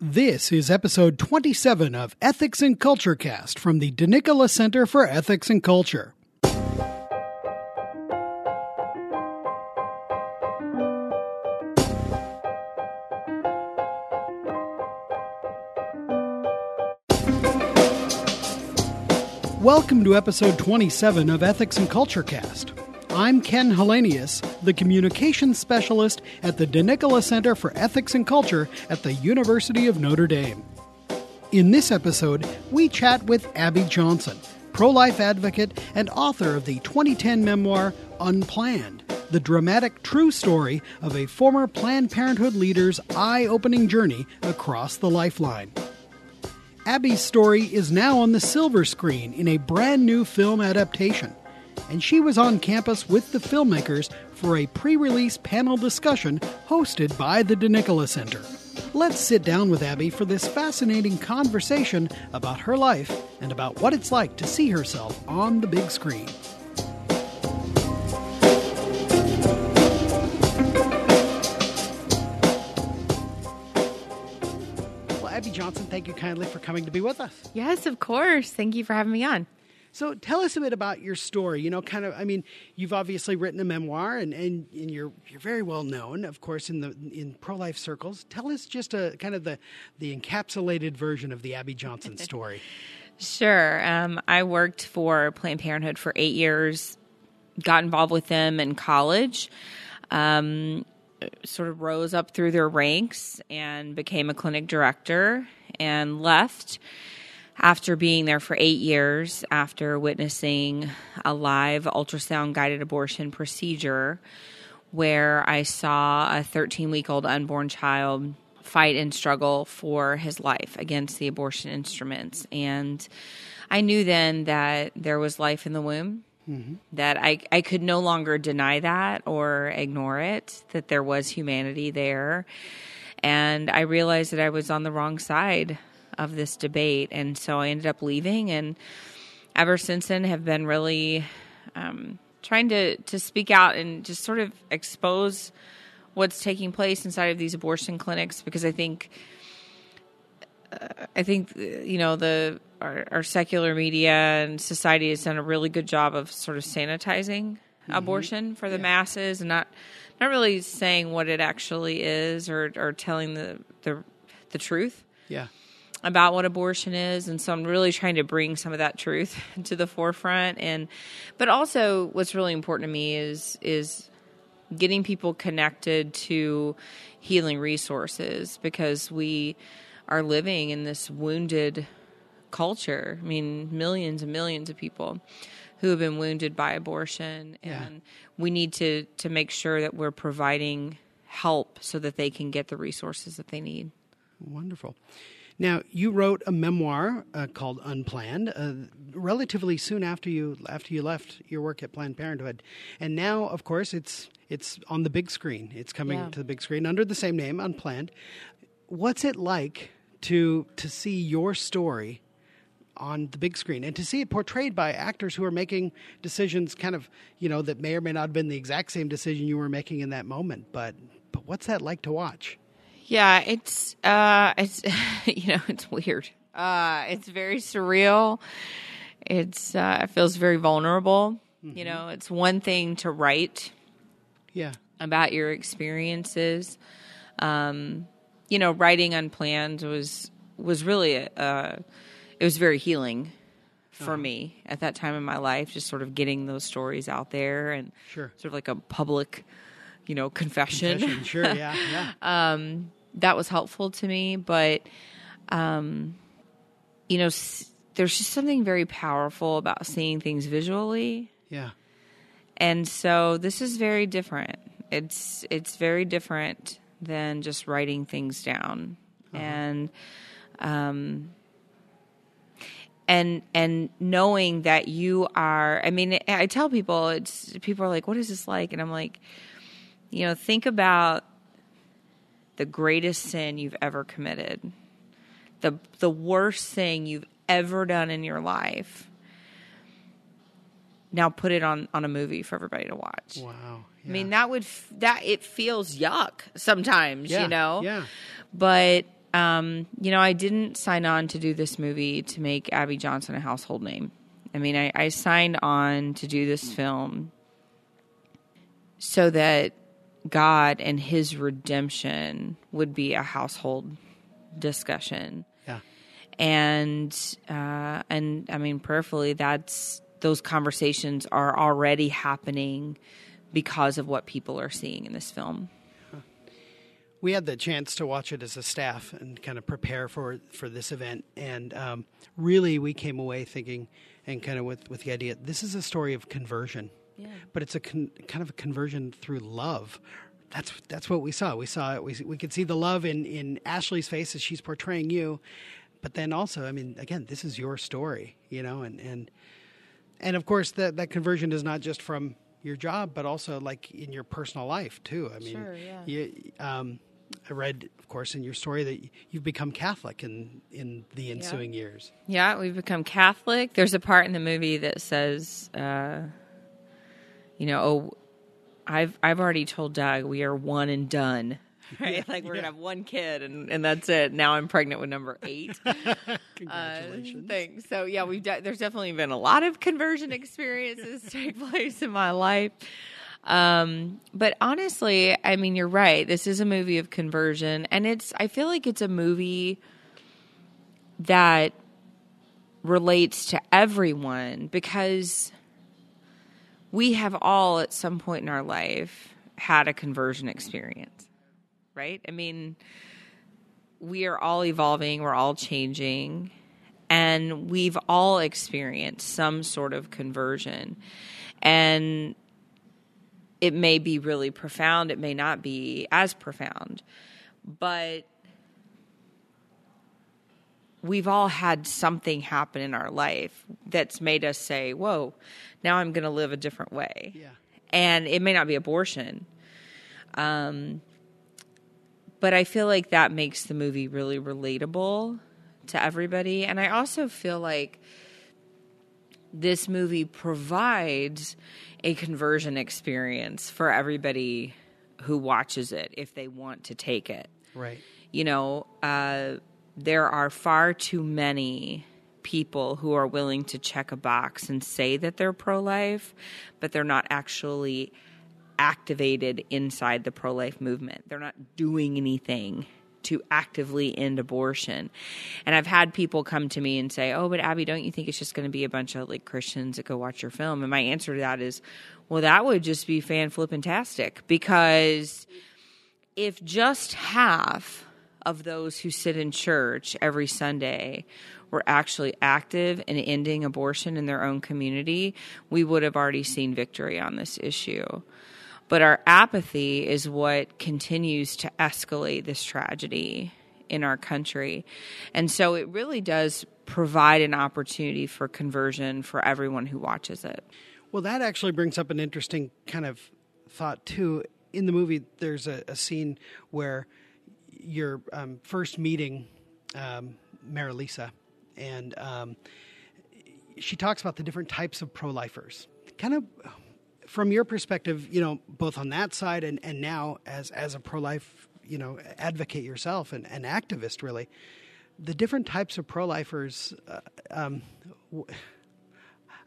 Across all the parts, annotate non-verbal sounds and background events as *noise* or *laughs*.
This is episode 27 of Ethics and Culture Cast from the DeNicola Center for Ethics and Culture. Welcome to episode 27 of Ethics and Culture Cast. I'm Ken Hallenius, the communications specialist at the DeNicola Center for Ethics and Culture at the University of Notre Dame. In this episode, we chat with Abby Johnson, pro life advocate and author of the 2010 memoir Unplanned, the dramatic true story of a former Planned Parenthood leader's eye opening journey across the lifeline. Abby's story is now on the silver screen in a brand new film adaptation and she was on campus with the filmmakers for a pre release panel discussion hosted by the DeNicola Center. Let's sit down with Abby for this fascinating conversation about her life and about what it's like to see herself on the big screen. Well, Abby Johnson, thank you kindly for coming to be with us. Yes, of course. Thank you for having me on. So tell us a bit about your story. You know, kind of. I mean, you've obviously written a memoir, and, and, and you're you're very well known, of course, in the in pro life circles. Tell us just a kind of the the encapsulated version of the Abby Johnson *laughs* story. sure. Um, I worked for Planned Parenthood for eight years. Got involved with them in college. Um, sort of rose up through their ranks and became a clinic director and left after being there for eight years, after witnessing a live ultrasound guided abortion procedure where I saw a 13 week old unborn child fight and struggle for his life against the abortion instruments. And I knew then that there was life in the womb. Mm-hmm. That I, I could no longer deny that or ignore it, that there was humanity there. And I realized that I was on the wrong side of this debate. And so I ended up leaving, and ever since then have been really um, trying to to speak out and just sort of expose what's taking place inside of these abortion clinics because I think. Uh, I think you know the our, our, secular media and society has done a really good job of sort of sanitizing mm-hmm. abortion for the yeah. masses and not not really saying what it actually is or or telling the the the truth. Yeah about what abortion is and so i'm really trying to bring some of that truth *laughs* to the forefront. And but also what's really important to me is is getting people connected to healing resources because we are living in this wounded culture. I mean millions and millions of people who have been wounded by abortion yeah. and we need to to make sure that we're providing help so that they can get the resources that they need. Wonderful now, you wrote a memoir uh, called Unplanned uh, relatively soon after you after you left your work at Planned Parenthood, and now, of course, it's it's on the big screen. It's coming yeah. to the big screen under the same name, Unplanned. What's it like to to see your story on the big screen and to see it portrayed by actors who are making decisions kind of you know that may or may not have been the exact same decision you were making in that moment but but what's that like to watch yeah, it's uh, it's *laughs* you know it's weird. Uh, it's very surreal. It's uh, it feels very vulnerable. Mm-hmm. You know, it's one thing to write, yeah, about your experiences. Um, you know, writing unplanned was was really a, uh, it was very healing for uh-huh. me at that time in my life. Just sort of getting those stories out there and sure. sort of like a public, you know, confession. confession sure, yeah, yeah. *laughs* um, that was helpful to me. But, um, you know, s- there's just something very powerful about seeing things visually. Yeah. And so this is very different. It's it's very different than just writing things down. Uh-huh. And um and and knowing that you are I mean I tell people it's people are like what is this like and I'm like you know think about the greatest sin you've ever committed, the the worst thing you've ever done in your life. Now put it on on a movie for everybody to watch. Wow. Yeah. I mean that would that it feels yuck sometimes, yeah, you know. Yeah. But um, you know, I didn't sign on to do this movie to make Abby Johnson a household name. I mean, I, I signed on to do this film so that God and his redemption would be a household discussion. Yeah. And uh, and I mean prayerfully that's those conversations are already happening because of what people are seeing in this film. We had the chance to watch it as a staff and kind of prepare for for this event, and um, really we came away thinking, and kind of with with the idea, this is a story of conversion, Yeah. but it's a con- kind of a conversion through love. That's that's what we saw. We saw it. We we could see the love in in Ashley's face as she's portraying you, but then also, I mean, again, this is your story, you know, and and and of course that that conversion is not just from your job, but also like in your personal life too. I mean, Sure, yeah. you, um, I read, of course, in your story that you've become Catholic in in the ensuing years. Yeah, we've become Catholic. There's a part in the movie that says, uh, you know, oh, I've I've already told Doug we are one and done. *laughs* Right, like we're gonna have one kid and, and that's it. Now I'm pregnant with number eight. *laughs* Congratulations. Uh, thanks. So yeah, we've de- there's definitely been a lot of conversion experiences *laughs* take place in my life. Um, but honestly, I mean, you're right. This is a movie of conversion, and it's. I feel like it's a movie that relates to everyone because we have all at some point in our life had a conversion experience, right? I mean, we are all evolving, we're all changing, and we've all experienced some sort of conversion. And it may be really profound, it may not be as profound, but we've all had something happen in our life that's made us say, Whoa, now I'm going to live a different way. Yeah. And it may not be abortion. Um, but I feel like that makes the movie really relatable to everybody. And I also feel like this movie provides a conversion experience for everybody who watches it if they want to take it Right. you know, uh, there are far too many people who are willing to check a box and say that they're pro life, but they're not actually activated inside the pro life movement. They're not doing anything to actively end abortion. And I've had people come to me and say, Oh, but Abby, don't you think it's just going to be a bunch of like Christians that go watch your film? And my answer to that is, Well, that would just be fan flippintastic because if just half of those who sit in church every Sunday were actually active in ending abortion in their own community, we would have already seen victory on this issue. But our apathy is what continues to escalate this tragedy in our country. And so it really does provide an opportunity for conversion for everyone who watches it. Well, that actually brings up an interesting kind of thought too. In the movie, there's a, a scene where you're um, first meeting um, Marilisa, and um, she talks about the different types of pro-lifers. Kind of from your perspective, you know, both on that side and, and now as as a pro-life, you know, advocate yourself and an activist, really, the different types of pro-lifers. Uh, um, w-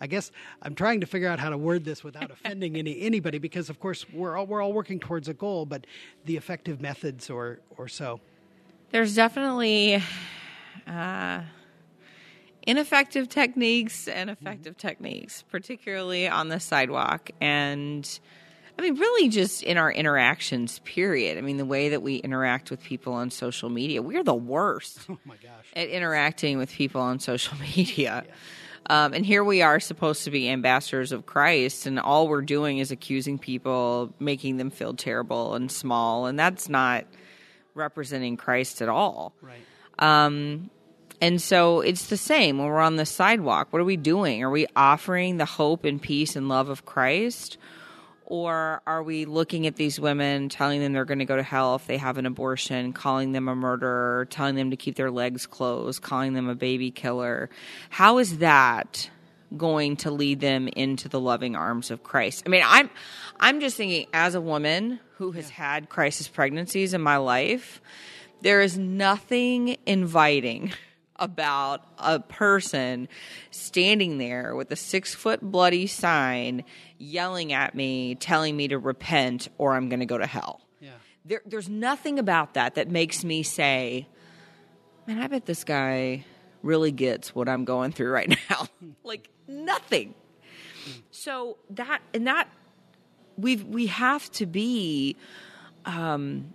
I guess I'm trying to figure out how to word this without *laughs* offending any anybody because of course we're all, we're all working towards a goal, but the effective methods or or so. There's definitely uh, ineffective techniques and effective techniques, particularly on the sidewalk. And I mean, really just in our interactions, period. I mean, the way that we interact with people on social media, we're the worst *laughs* Oh my gosh. at interacting with people on social *laughs* media. Um, and here we are supposed to be ambassadors of Christ, and all we're doing is accusing people, making them feel terrible and small, and that's not representing Christ at all. Right. And so it's the same when we're on the sidewalk. What are we doing? Are we offering the hope and peace and love of Christ? Or are we looking at these women, telling them they're going to go to hell if they have an abortion, calling them a murderer, telling them to keep their legs closed, calling them a baby killer? How is that going to lead them into the loving arms of Christ? I mean, I'm I'm just thinking as a woman who has had crisis pregnancies in my life, There is nothing inviting about a person standing there with a six foot bloody sign yelling at me, telling me to repent or I'm going to go to hell. Yeah. There, there's nothing about that that makes me say, man, I bet this guy really gets what I'm going through right *laughs* now. like nothing. So that and that we we have to be um,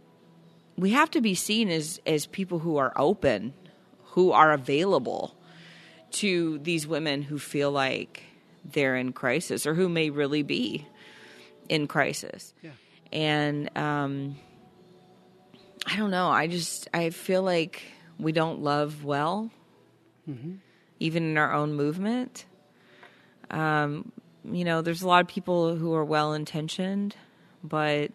we have to be seen as as people who are open, who are available to these women who feel like they're in crisis or who may really be in crisis. Yeah. And um, I don't know. I just I feel like we don't love well, even in our own movement. Um, you know, there's a lot of people who are well intentioned, but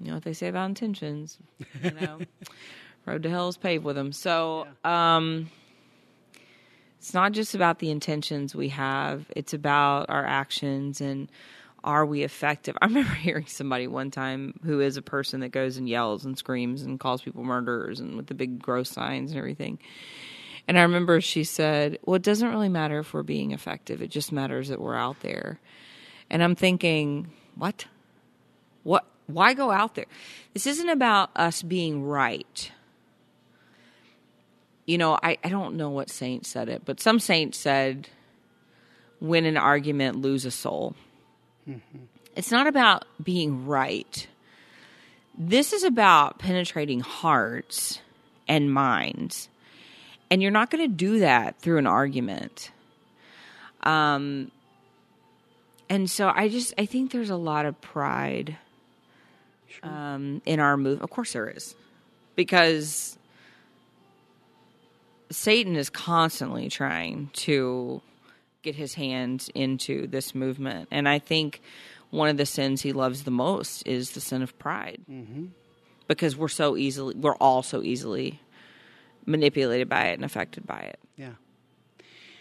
you know what they say about intentions. You know, *laughs* road to hell is paved with them. So, um, it's not just about the intentions we have; it's about our actions and are we effective. I *laughs* remember hearing somebody one time who is a person that goes and yells and screams and calls people murderers and with the big gross signs and everything. And I remember she said, Well, it doesn't really matter if we're being effective. It just matters that we're out there. And I'm thinking, What? What? Why go out there? This isn't about us being right. You know, I, I don't know what saint said it, but some saint said, Win an argument, lose a soul. It's not about being right. This is about penetrating hearts and minds. And you're not going to do that through an argument. Um, and so I just I think there's a lot of pride um, in our move. Of course there is, because Satan is constantly trying to get his hands into this movement, and I think one of the sins he loves the most is the sin of pride, mm-hmm. because we're so easily we're all so easily manipulated by it and affected by it. Yeah.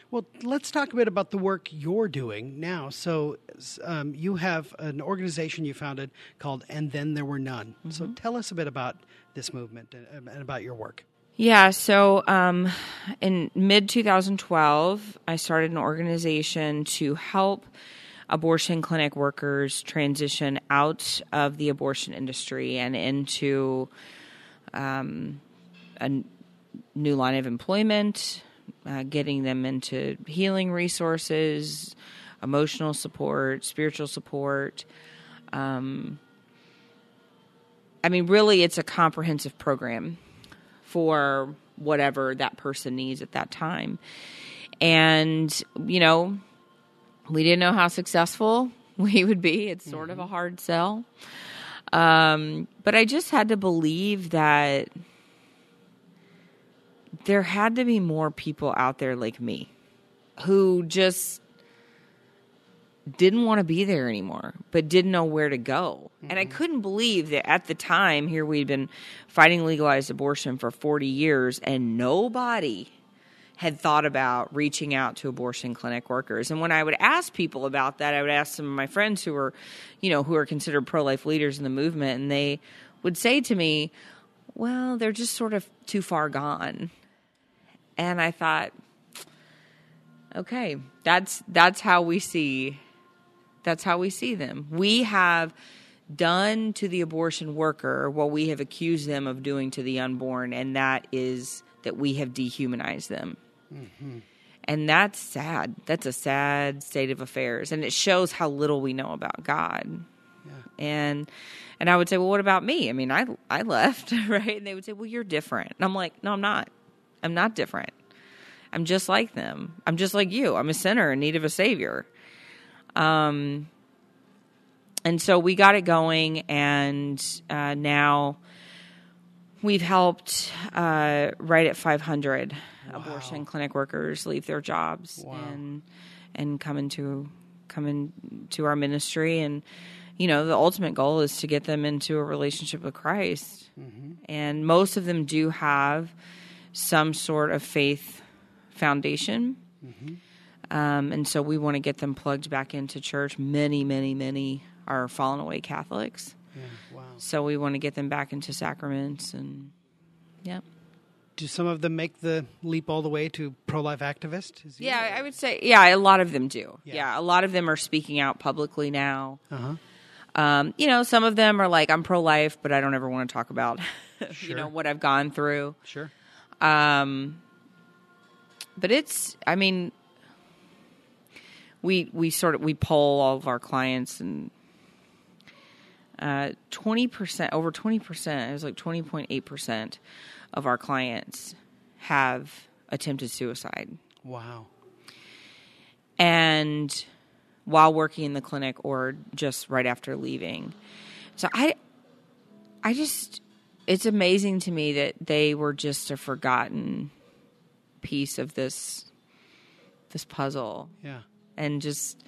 Well, let's talk a bit about the work you're doing now. So, um, you have an organization you founded called And Then There Were None. So, tell us a bit about this movement and, and about your work. Yeah, so um, in mid 2012, I started an organization to help abortion clinic workers transition out of the abortion industry and into um, a new line of employment, uh, getting them into healing resources, emotional support, spiritual support. Um, I mean, really, it's a comprehensive program for whatever that person needs at that time. And, you know, we didn't know how successful *laughs* we would be. It's sort of a hard sell. Um, but I just had to believe that there had to be more people out there like me who just didn't want to be there anymore, but didn't know where to go. Mm-hmm. And I couldn't believe that at the time here we'd been fighting legalized abortion for 40 years and nobody had thought about reaching out to abortion clinic workers. And when I would ask people about that, I would ask some of my friends who were, you know, who are considered pro-life leaders in the movement and they would say to me, "Well, they're just sort of too far gone." And I thought, okay, that's that's how we see that's how we see them. We have done to the abortion worker what we have accused them of doing to the unborn, and that is that we have dehumanized them. Mm-hmm. And that's sad. That's a sad state of affairs, and it shows how little we know about God. Yeah. And and I would say, well, what about me? I mean, I I left, *laughs* right? And they would say, well, you're different. And I'm like, no, I'm not. I'm not different. I'm just like them. I'm just like you. I'm a sinner in need of a savior. Um, and so we got it going, and uh, now we've helped uh, right at 500 wow. abortion clinic workers leave their jobs wow. and and come into come into our ministry and you know the ultimate goal is to get them into a relationship with Christ mm-hmm. and most of them do have some sort of faith foundation mm-hmm. Um, and so we want to get them plugged back into church many many many are fallen away Catholics yeah, wow So we want to get them back into sacraments and yeah. Do some of them make the leap all the way to pro life activist? Is Yeah, I would say yeah, a lot of them do. Yeah. Yeah, a lot of them are speaking out publicly now. Uh-huh. Um, you know, some of them are like, I'm pro life, but I don't ever want to talk about, *laughs* Sure. you know, what I've gone through. Sure. Um, but it's, I mean, we we sort of we poll all of our clients and uh, twenty percent, over twenty percent, it was like twenty point eight percent of our clients have attempted suicide, Wow. and while working in the clinic or just right after leaving. So I, I just, it's amazing to me that they were just a forgotten piece of this, this puzzle, Yeah. And just,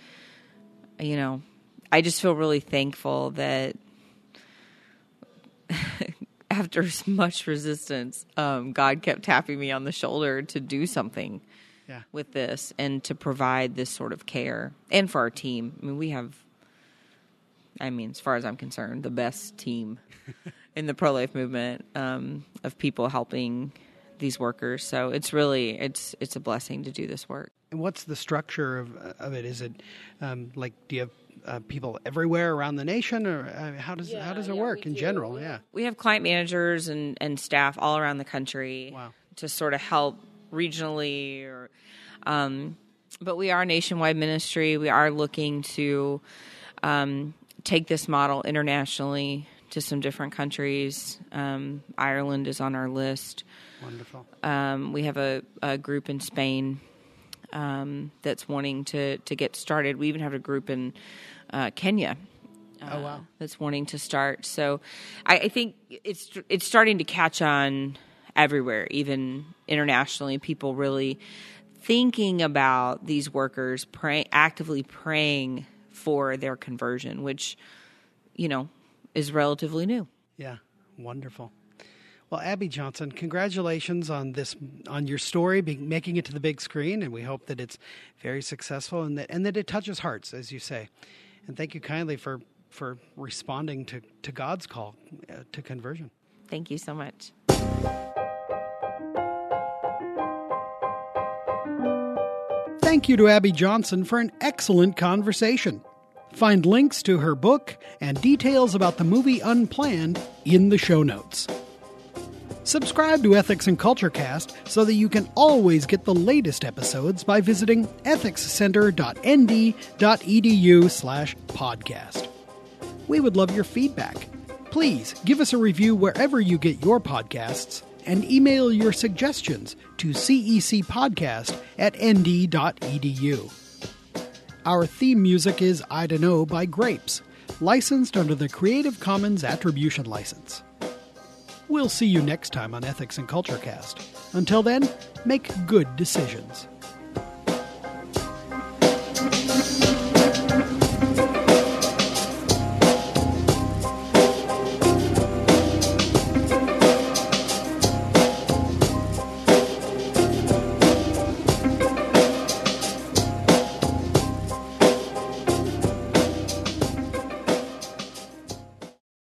you know, I just feel really thankful that *laughs* after much resistance, um, God kept tapping me on the shoulder to do something Yeah. with this and to provide this sort of care and for our team. I mean, we have, I mean, as far as I'm concerned, the best team *laughs* in the pro life movement um, of people helping these workers. So it's really it's it's a blessing to do this work. And what's the structure of, of it? Is it um, like do you have uh, people everywhere around the nation, or uh, how does how does it work in general? Yeah. We have client managers and, and staff all around the country Wow. to sort of help regionally or um, but we are a nationwide ministry. We are looking to um, take this model internationally to some different countries. Um, Ireland is on our list. Wonderful. Um, we have a, a group in Spain um, that's wanting to, to get started. We even have a group in uh, Kenya oh wow. that's wanting to start. So I, I think it's it's starting to catch on everywhere, even internationally. People really thinking about these workers, pray, actively praying for their conversion, which you know is relatively new. Yeah. Wonderful. Well, Abby Johnson, congratulations on this on your story being, making it to the big screen, and we hope that it's very successful and that and that it touches hearts, as you say. And thank you kindly for for responding to to God's call uh, to conversion. Thank you so much. Thank you to Abby Johnson for an excellent conversation. Find links to her book and details about the movie Unplanned in the show notes. Subscribe to Ethics and Culture Cast so that you can always get the latest episodes by visiting ethicscenter.nd.edu slash podcast. We would love your feedback. Please give us a review wherever you get your podcasts and email your suggestions to cecpodcast at nd.edu. Our theme music is I Dunno by Grapes, licensed under the Creative Commons Attribution License. We'll see you next time on Ethics and Culture Cast. Until then, make good decisions.